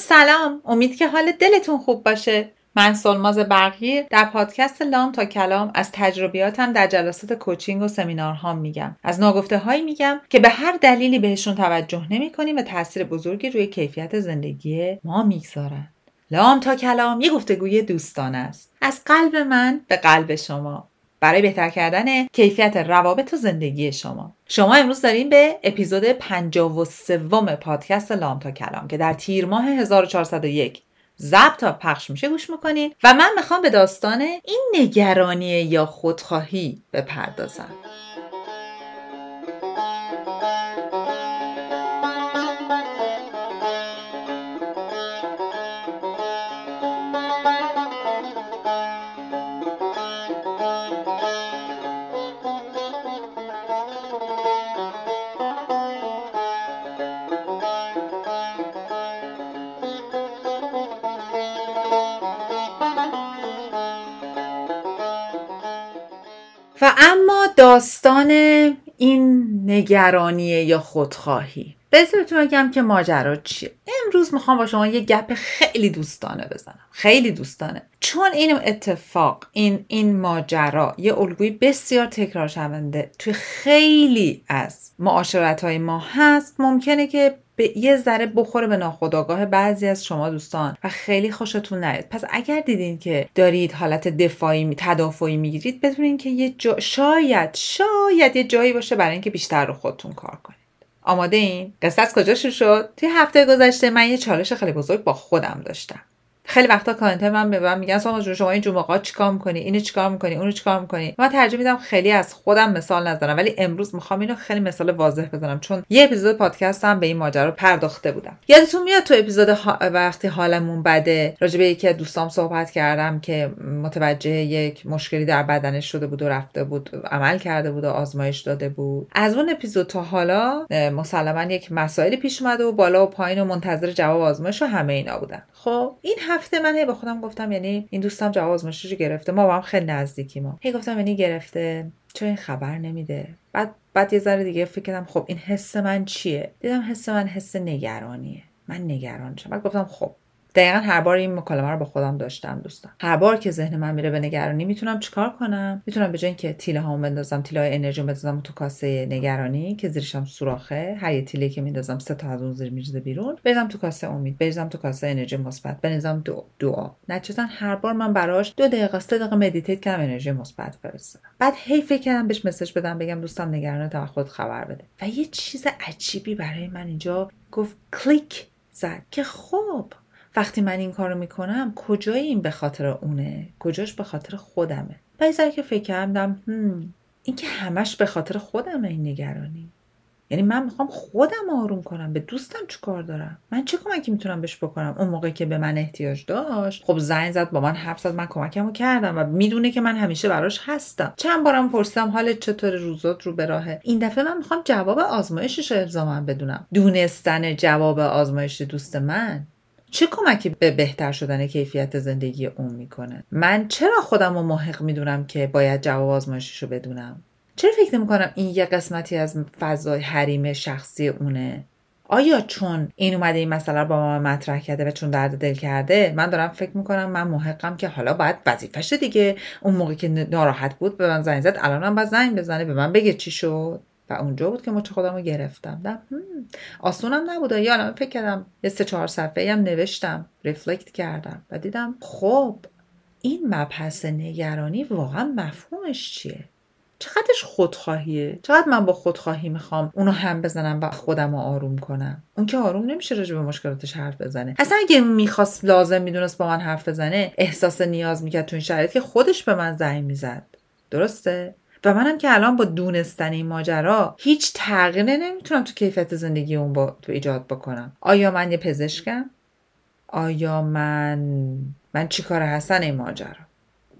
سلام. امید که حال دلتون خوب باشه. من سلماز برقی در پادکست لام تا کلام از تجربیاتم در جلسات کوچینگ و سمینارها میگم. از ناگفته هایی میگم که به هر دلیلی بهشون توجه نمی کنیم و تاثیر بزرگی روی کیفیت زندگی ما می‌گذارن. لام تا کلام یه گفتگوی دوستان است. از قلب من به قلب شما. برای بهتر کردن کیفیت روابط و زندگی شما. شما امروز داریم به اپیزود 53 پادکست لام تا کلام که در تیر ماه 1401 ضبط تا پخش میشه گوش می‌کنین و من می‌خوام به داستان این نگرانی یا خودخواهی بپردازم. و اما داستان این نگرانیه یا خودخواهی. بذارتون بگم که ماجرا چیه. امروز می‌خوام با شما یه گپ خیلی دوستانه بزنم. خیلی دوستانه. چون این اتفاق این این ماجرا یه الگوی بسیار تکرار شونده توی خیلی از معاشرت های ما هست. ممکنه که به یه ذره بخوره به ناخودآگاه بعضی از شما دوستان و خیلی خوشتون نیاد. پس اگر دیدین که دارید حالت دفاعی تدافعی می‌گیرید بدونین که یه جا شاید شاید یه جایی باشه برای اینکه بیشتر رو خودتون کار کنید. آماده این؟ قصه از کجا شد؟ توی هفته گذشته من یه چالش خیلی بزرگ با خودم داشتم. خیلی وقتا کانت من به من میگن سامان جون شما این جمعه چیکار می‌کنی؟ اینو چیکار می‌کنی؟ اونو چیکار می‌کنی؟ من ترجیح میدم خیلی از خودم مثال نزنم ولی امروز می‌خوام اینو خیلی مثال واضح بزنم چون یه اپیزود پادکستم به این ماجرا پرداخته بودم. یادتون میاد تو اپیزود وقتی حالمون بده راجع به یکی از دوستام صحبت کردم که متوجه یک مشکلی در بدنش شده بود و رفته بود عمل کرده بود و آزمایش داده بود. از اون اپیزود تا حالا مسلما یک مسائلی پیش اومده و بالا و پایین و منتظر جواب آزمایش و همه اینا بودن. خب این من هی به خودم گفتم یعنی این دوستم جواب آزمایشش گرفته. ما با هم خیلی نزدیکی ما. هی گفتم یعنی گرفته. چرا این خبر نمیده؟ بعد بعد یه ذره دیگه فکر کردم خب این حس من چیه؟ دیدم حس من حس نگرانیه. من نگران شدم. بعد گفتم خب دقیقا هر بار این مکالمه رو با خودم داشتم دوستان. هر بار که ذهن من میره به نگرانی می‌تونم چیکار کنم؟ می‌تونم به جای اینکه تیله هامو بندازم تیله های انرژی بندازم تو کاسه نگرانی که زیرش هم سوراخه هر یه تیله که میندازم سه تا از اون زیر میریزه بیرون بریزم تو کاسه امید بریزم تو کاسه انرژی مثبت بریزم تو دعا. نتیجتا هر بار من براش دو دقیقه سه دقیقه meditate کردم انرژی مثبت فرستادم. بعد هی فکر کردم بهش message بدم بگم دوستم نگران تا خود خبر بده. و یه چیز عجیبی برای من اینجا گفت کلیک زد. که خب وقتی من این کارو می‌کنم کجای این به خاطر اونه؟ کجاش به خاطر خودمه؟ یه که فکر کردم این که همش به خاطر خودمه این نگرانی. یعنی من می‌خوام خودم آروم کنم به دوستم چی کار دارم؟ من چه کمکی می‌تونم بهش بکنم؟ اون موقعی که به من احتیاج داشت خب زنگ زد با من حرف زد من کمکمو کردم و می‌دونه که من همیشه براش هستم. چند بارم پرسیدم حالت چطور روزات رو به راهه؟ این دفعه من می‌خوام جواب آزمایشش الزاما بدونم. دونستن جواب آزمایش دوست من چه کمکی به بهتر شدن کیفیت زندگی اون می‌کنه؟ من چرا خودم رو محق می‌دونم که باید جواب آزمایشش رو بدونم؟ چرا فکر می‌کنم این یه قسمتی از فضای حریم شخصی اونه؟ آیا چون این اومده این مسئله با ما مطرح کرده و چون درد دل کرده من دارم فکر می‌کنم من محقم که حالا باید وظیفشه دیگه اون موقع که ناراحت بود به من زنگ زد الانم باید زنگ بزنه به من بگه چی شد؟ و اونجا بود که مچ خودم رو گرفتم آسونم نبوده یا فکر کردم یه سه چهار صفحه هم نوشتم رفلکت کردم و دیدم خب این مبحث نگرانی واقعا مفهومش چیه؟ چقدرش خودخواهیه؟ چقدر من با خودخواهی می‌خوام اونو هم بزنم و خودم رو آروم کنم؟ اون که آروم نمیشه راجع به مشکلاتش حرف بزنه. اصلا اگه می‌خواست لازم می‌دونست با من حرف بزنه احساس نیاز می‌کرد تو این شرایط که خودش به من زنگ می‌زد. درسته؟ و منم که الان با دونستن این ماجرا هیچ تغییری نمی‌تونم تو کیفیت زندگی اون با تو ایجاد بکنم. آیا من یه پزشکم؟ آیا من من چی کار هستن این ماجرا؟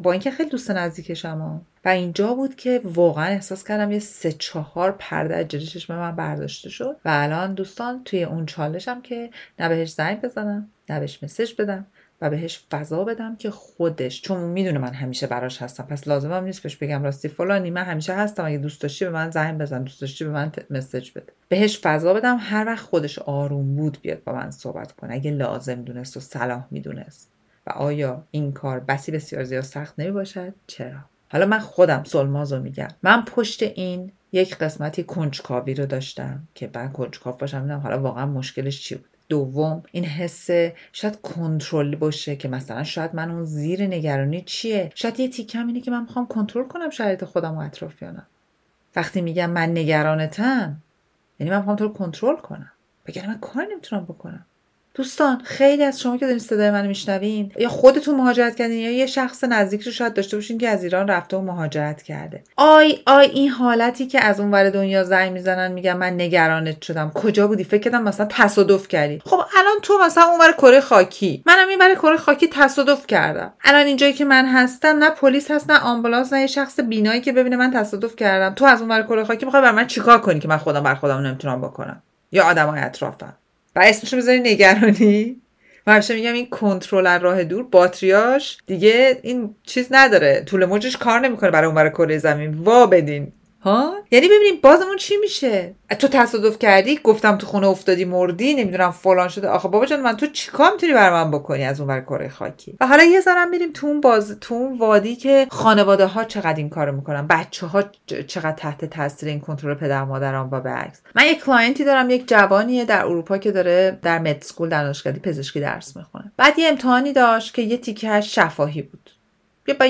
با اینکه خیلی دوست نزدیکشم و اینجا بود که واقعا احساس کردم یه سه چهار پرده از جلوی چشم من برداشته شد. و الان دوستان توی اون چالشم که نه بهش زنگ بزنم نه بهش مسج بدم. و بهش فضا بدم که خودش چون می‌دونه من همیشه براش هستم. پس لازمم نیست بهش بگم راستی فلانی من همیشه هستم. اگه دوست داشتی به من زنگ بزن دوست داشتی به من مسج بده. بهش فضا بدم هر وقت خودش آروم بود بیاد با من صحبت کنه. اگه لازم دونست و صلاح می‌دونست. و آیا این کار بسی بسیار زیاد سخت نمی باشد چرا؟ حالا من خودم سلمازو میگم. من پشت این یک قسمتی کنجکاوی رو داشتم که من کنجکاو باشم. حالا واقعا مشکلش چی بود. دوم این حس شاید کنترل باشه که مثلا شاید من اون زیر نگرانی چیه؟ شاید یه تیکم اینه که من می‌خوام کنترل کنم شرایط خودم و اطرافیانم. وقتی میگم من نگرانتم یعنی من می‌خوام تو رو کنترل کنم. بگم من کار نمی‌تونم بکنم. دوستان خیلی از شما که دارین صدای منو میشنوین یا خودتون مهاجرت کردین یا یه شخص نزدیک رو شاید داشته باشین که از ایران رفته و مهاجرت کرده. آی آی این حالتی که از اون ور دنیا زنگ می‌زنن میگن من نگرانت شدم. کجا بودی؟ فکر کردم مثلا تصادف کردی. خب الان تو مثلا اون ور کره خاکی. منم این ور کره خاکی تصادف کردم. الان اینجایی که من هستم نه پلیس هست نه آمبولانس نه یه شخص بینایی که ببینه من تصادف کردم. تو از اون ور کره خاکی می‌خوای بر من چیکار کنی که من خودم بر خودم نمی‌تونم بکنم؟ یا آدمای اطرافم. و اسمشو بذاری نگرانی. من همیشه میگم این کنترل راه دور باتریاش دیگه این چیز نداره. طول موجش کار نمی‌کنه برای اون کره زمین. وا بدین. ها؟ یعنی ببینیم بازمون چی میشه؟ تو تصادف کردی؟ گفتم تو خونه افتادی مردی؟ نمی‌دونم فلان شده. آخه بابا جان من تو چیکار می‌تونی برای من بکنی از اون کره خاکی؟ و حالا یه ذره میریم تو اون باز تو اون وادی که خانواده ها چقدر این کارو می‌کنن بچه ها چقدر تحت تاثیر این کنترل پدر مادران و به عکس من یک client ی دارم یک جوانیه در اروپا که داره در med school دانشکده پزشکی درس می‌خونه. بعد یه امتحانی داشت که یه تیکه شفاهی بود.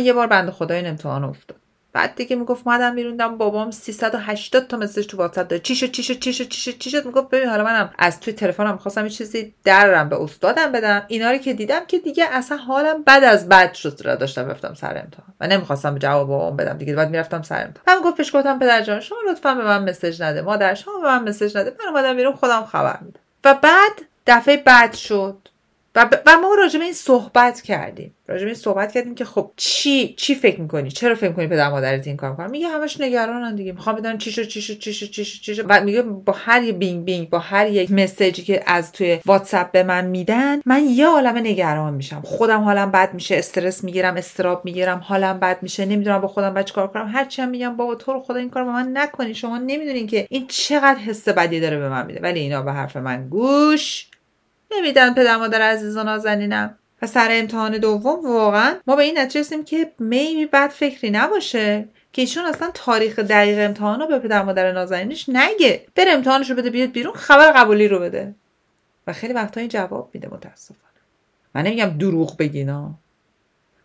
یه بار بنده خدای امتحان افتاد. بعد دیگه می‌گفت مادم میروندم بابام 380 تا message تو واتساپ داره چی شد چی شد چی شد چی شد چی شد؟ می‌گفت ببین حالا منم از توی تلفنم خواستم یه چیزی درم به استادم بدم. اینا رو که دیدم که دیگه اصلا حالم بد از بد شد را داشتم رفتم سر امتحان. و نمی‌خواستم جواب بابام بدم دیگه بعد می‌رفتم سر امتحان. من گفت پیش گفتم پدر جان شما لطفا به من message نده. مادر شما به من message نده. من اومدم بیرون خودم خبر میدم. و بعد دفعه بعد شد. و, ب... و ما راجع به این صحبت کردیم. راجع به این صحبت کردیم که خب چی چی فکر می‌کنی؟ چرا فکر می‌کنی پدر مادرت این کار می‌کنن؟ میگه همش نگرانن دیگه. می‌خوام بدن چی شد چی شد چی شد چی شد چی شد. و میگه با هر یه بینگ بینگ با هر یک مسیجی که از توی واتساپ به من میدن من یه عالم نگران میشم. خودم حالم بد میشه استرس می‌گیرم استراب می‌گیرم حالم بد میشه. نمی‌دونم با خودم بعد کار کنم. هرچی هم میگم بابا تو رو خدا این کار با من نکنی. شما نمی‌دونین که این چقدر حس بدی داره به من میده. ولی اینا به حرف من گوش نمیدن پدر مادر عزیز و نازنینم و سر امتحان دوم واقعا ما به این نتیجه رسیدیم که میبی بد فکری نباشه. که ایشون اصلا تاریخ دقیق امتحان رو به پدر مادر نازنینش نگه. بره امتحانش رو بده بیاد بیرون خبر قبولی رو بده. و خیلی وقتا این جواب میده متاسفانه. من نمیگم دروغ بگینا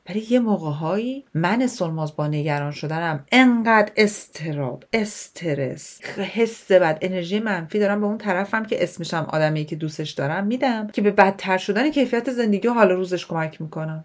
ولی یه موقعهایی من سلماز با نگران شدنم انقدر استراب استرس حس بد انرژی منفی دارم به اون طرفم که اسمشم آدمی که دوستش دارم میدم که به بدتر شدن کیفیت زندگی و حال روزش کمک می‌کنم.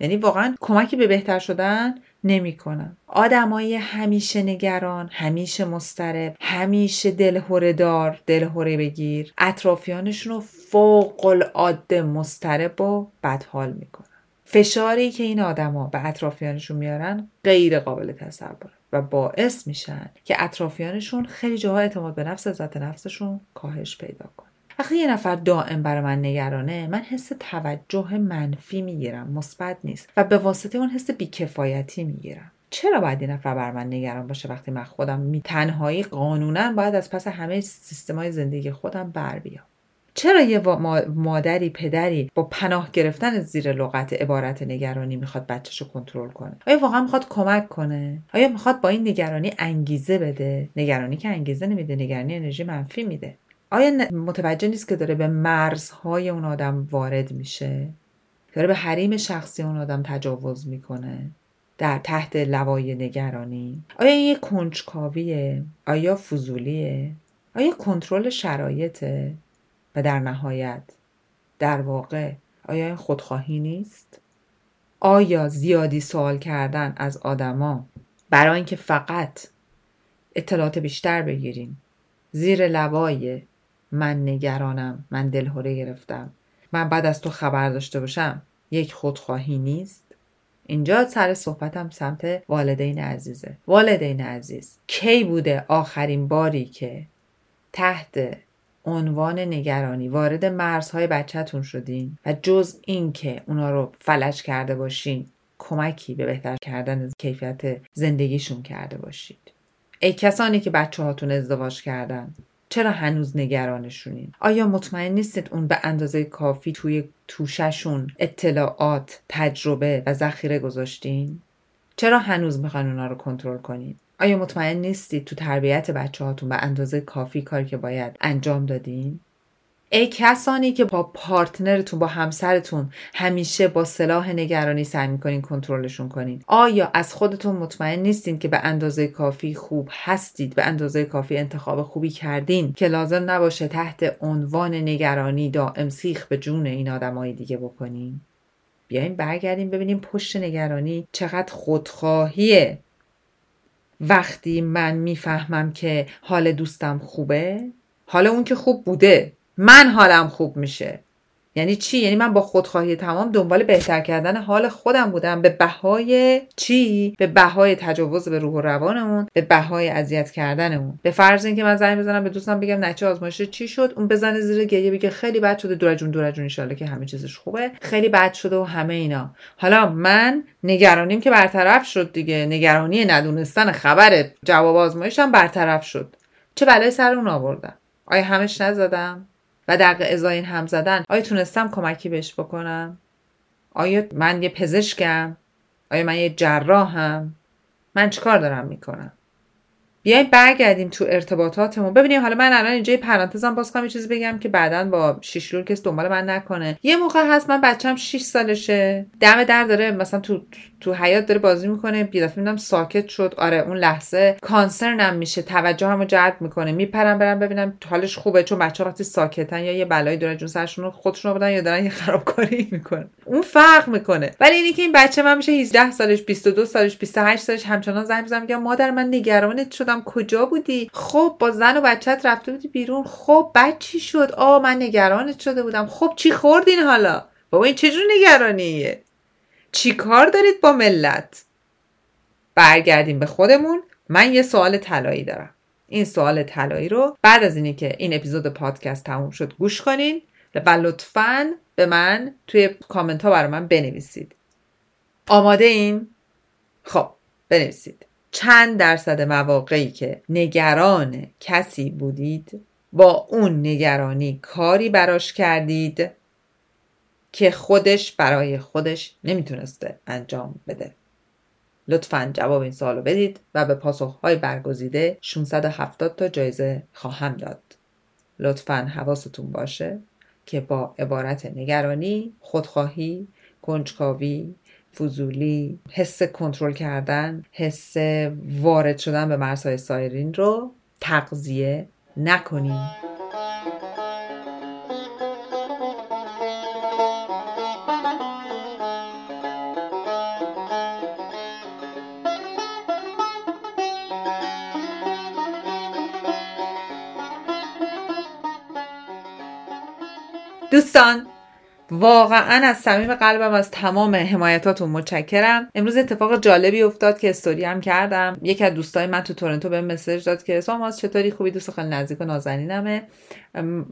یعنی واقعا کمکی به بهتر شدن نمی‌کنم. آدمای همیشه نگران همیشه مسترب همیشه دلهوره دار دلهوره بگیر اطرافیانشون رو فوق العاده مسترب و بدحال می‌کنن. فشاری که این آدما به اطرافیانشون میارن غیر قابل تصوره و باعث میشن که اطرافیانشون خیلی جاها اعتماد به نفس ذات نفسشون کاهش پیدا کنه. وقتی یه نفر دائم برای من نگرانه من حس توجه منفی می‌گیرم مثبت نیست و به واسطه اون حس بیکفایتی می‌گیرم. چرا باید این نفر بر من نگران باشه وقتی من خودم می تنهایی قانونا باید از پس همه سیستمای زندگی خودم بر بیام؟ چرا یه مادری پدری با پناه گرفتن زیر لغت عبارت نگرانی می‌خواد بچهش رو کنترل کنه؟ آیا واقعا می‌خواد کمک کنه؟ آیا می‌خواد با این نگرانی انگیزه بده؟ نگرانی که انگیزه نمیده نگرانی انرژی منفی میده. آیا متوجه نیست که داره به مرزهای اون آدم وارد میشه؟ داره به حریم شخصی اون آدم تجاوز می‌کنه؟ در تحت لوای نگرانی؟ آیا این یه کنجکاویه؟ آیا فضولیه؟ آیا کنترل شرایطه؟ و در نهایت در واقع آیا این خودخواهی نیست؟ آیا زیادی سوال کردن از آدما برای اینکه فقط اطلاعات بیشتر بگیریم؟ زیر لوای من نگرانم من دلهوره گرفتم من بعد از تو خبر داشته باشم یک خودخواهی نیست؟ اینجا سر صحبتم سمت والدین عزیزه. والدین عزیز کی بوده آخرین باری که تحت عنوان نگرانی وارد مرزهای بچهتون شدین و جز این که اونا رو فلج کرده باشین کمکی به بهتر کردن کیفیت زندگیشون کرده باشید ای کسانی که بچه هاتون ازدواج کردن چرا هنوز نگرانشونین؟ آیا مطمئن نیستید اون به اندازه کافی توی توششون اطلاعات، تجربه و ذخیره گذاشتین؟ چرا هنوز می‌خوان اونا رو کنترل کنید؟ آیا مطمئن نیستید تو تربیت بچه هاتون به اندازه کافی کاری که باید انجام دادین؟ ای کسانی که با پارتنرتون با همسرتون همیشه با سلاح نگرانی سعی می‌کنین کنترلشون کنین. آیا از خودتون مطمئن نیستین که به اندازه کافی خوب هستید؟ به اندازه کافی انتخاب خوبی کردین که لازم نباشه تحت عنوان نگرانی دائم سیخ به جون این آدمای دیگه بکنین؟ بیاین برگردیم ببینیم پشت نگرانی چقدر خودخواهیه. وقتی من می‌فهمم که حال دوستم خوبه حال اون که خوب بوده من حالم خوب میشه. یعنی چی؟ یعنی من با خودخواهی تمام دنبال بهتر کردن حال خودم بودم. به بهای چی؟ به بهای تجاوز به روح و روانمون به بهای اذیت کردنمون. به فرض اینکه من زنگ بزنم به دوستم بگم نچه آزمایش چی شد؟ اون بزنه زیر گریه بگه خیلی بد شده. دورجون دورجون ان که همه چیزش خوبه. خیلی بد شده و همه اینا. حالا من نگرانیم که برطرف شد دیگه. نگرانی ندونستن خبر جواب آزمایشم برطرف شد. چه بلای سر اون آوردم؟ آیا همش نزدم؟ در ازای هم زدن آیا تونستم کمکی بهش بکنم؟ آیا من یه پزشکم؟ آیا من یه جراحم؟ من چیکار دارم می‌کنم؟ بیایم برگردیم تو ارتباطاتمون. ببینیم حالا من الان اینجا پرانتزم باز کنم یه چیزی بگم که بعدا با شیش لور کس دنبال من نکنه. یه موقع هست من بچم 6 سالشه. دم در داره مثلا تو تو حیات داره بازی می‌کنه. یه دفعه میدم ساکت شد. آره اون لحظه کانسرنم میشه. توجهمو جلب می‌کنه. میپرم برم ببینم حالش خوبه. چون بچه وقتی ساکتن یا یه بلایی داره جون سرشون خودشون رو یا دارن یه خرابکاری می‌کنه اون فرق می‌کنه. ولی اینی که این بچه من میشه 18 سالش 22 سالش 28 سالش همچنان زنگ می‌زنم میگم مادر من نگرانت شدم. کجا بودی. خب با زن و بچت رفته بودی بیرون. خب بعد چی شد؟ آ من نگرانت شده بودم. خب چی خوردین حالا؟ بابا این چجور نگرانیه؟ چی کار دارید با ملت؟ برگردیم به خودمون. من یه سوال طلایی دارم. این سوال طلایی رو بعد از اینی که این اپیزود پادکست تموم شد گوش کنین و لطفا به من توی کامنت ها برای من بنویسید. آماده این؟ خب بنویسید. چند درصد مواقعی که نگران کسی بودید با اون نگرانی کاری براش کردید که خودش برای خودش نمی‌تونسته انجام بده. لطفا جواب این سوال رو بدید و به پاسخهای برگزیده 670 تا جایزه خواهم داد. لطفا حواستون باشه که با عبارت نگرانی، خودخواهی، کنجکاوی، فضولی، حس کنترل کردن، حس وارد شدن به مرزهای سایرین رو تقضیه نکنیم. دوستان واقعا از صمیم قلبم از تمام حمایتاتون متشکرم. امروز اتفاق جالبی افتاد که استوری هم کردم. یکی از دوستای من تو تورنتو به مسیج داد که ساماز چطوری؟ خوبی؟ دوست خیلی نزدیک و نازنینمه.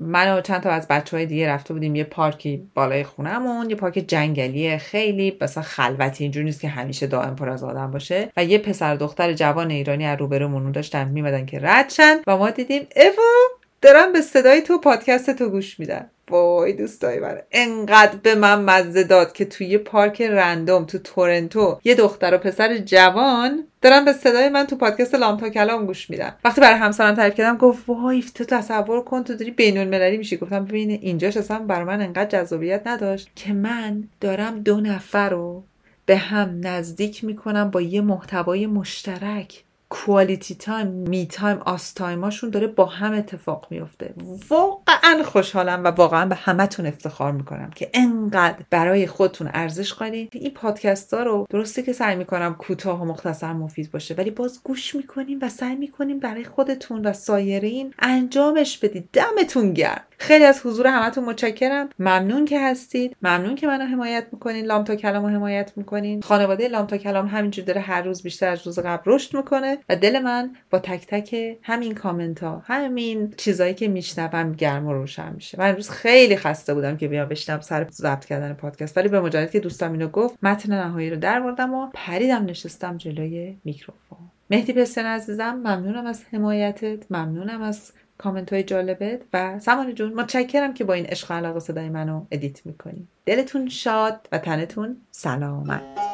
من و چند تا از بچه های دیگه رفته بودیم یه پارکی بالای خونهمون یه پارک جنگلی خیلی مثلا خلوتی اینجوری نیست که همیشه دائم پر از آدم باشه. و یه پسر دختر جوان ایرانی از روبرومون داشتن میمدن که ردشن و ما دیدیم ایوا دارم به صدای تو پادکست تو گوش میدن وای دوستای من انقدر به من مزه داد که توی پارک رندوم تو تورنتو یه دختر و پسر جوان دارن به صدای من تو پادکست لامتا کلام گوش میدن وقتی برای همسرم تعریف کردم گفت وای تو تصور کن تو داری بین المللی میشی. گفتم ببین اینجاش اصلا برای من انقدر جذابیت نداشت که من دارم دو نفر رو به هم نزدیک می‌کنم با یه محتوای مشترک. quality time me time us time اشون داره با هم اتفاق میفته. واقعا خوشحالم و واقعا به همتون افتخار می‌کنم که انقدر برای خودتون ارزش قائلین. این پادکست ها رو درسته که سعی می‌کنم کوتاه و مختصر مفید باشه ولی باز گوش می‌کنیم و سعی می‌کنیم برای خودتون و سایرین انجامش بدید. دمتون گرم. خیلی از حضور همتون متشکرم. ممنون که هستید. ممنون که منو حمایت می‌کنین. لام تا کلام رو حمایت می‌کنین. خانواده لام تا کلام همینجور داره هر روز بیشتر از روز قبل رشد می‌کنه و دل من با تک تک همین کامنت ها همین چیزایی که میشنوم گرم و روشن میشه. من امروز خیلی خسته بودم که بیام بشنم سر ضبط کردن پادکست. ولی به مجرد که دوستم اینو گفت متن نهایی رو در و پریدم نشستم جلوی میکروفون. مهدی پسن عزیزم ممنونم از حمایتت. ممنونم از کامنت های جالبت و سمانه جون متشکرم که با این عشق علاقه صدای منو edit می‌کنی. دلتون شاد و تنتون سلامت.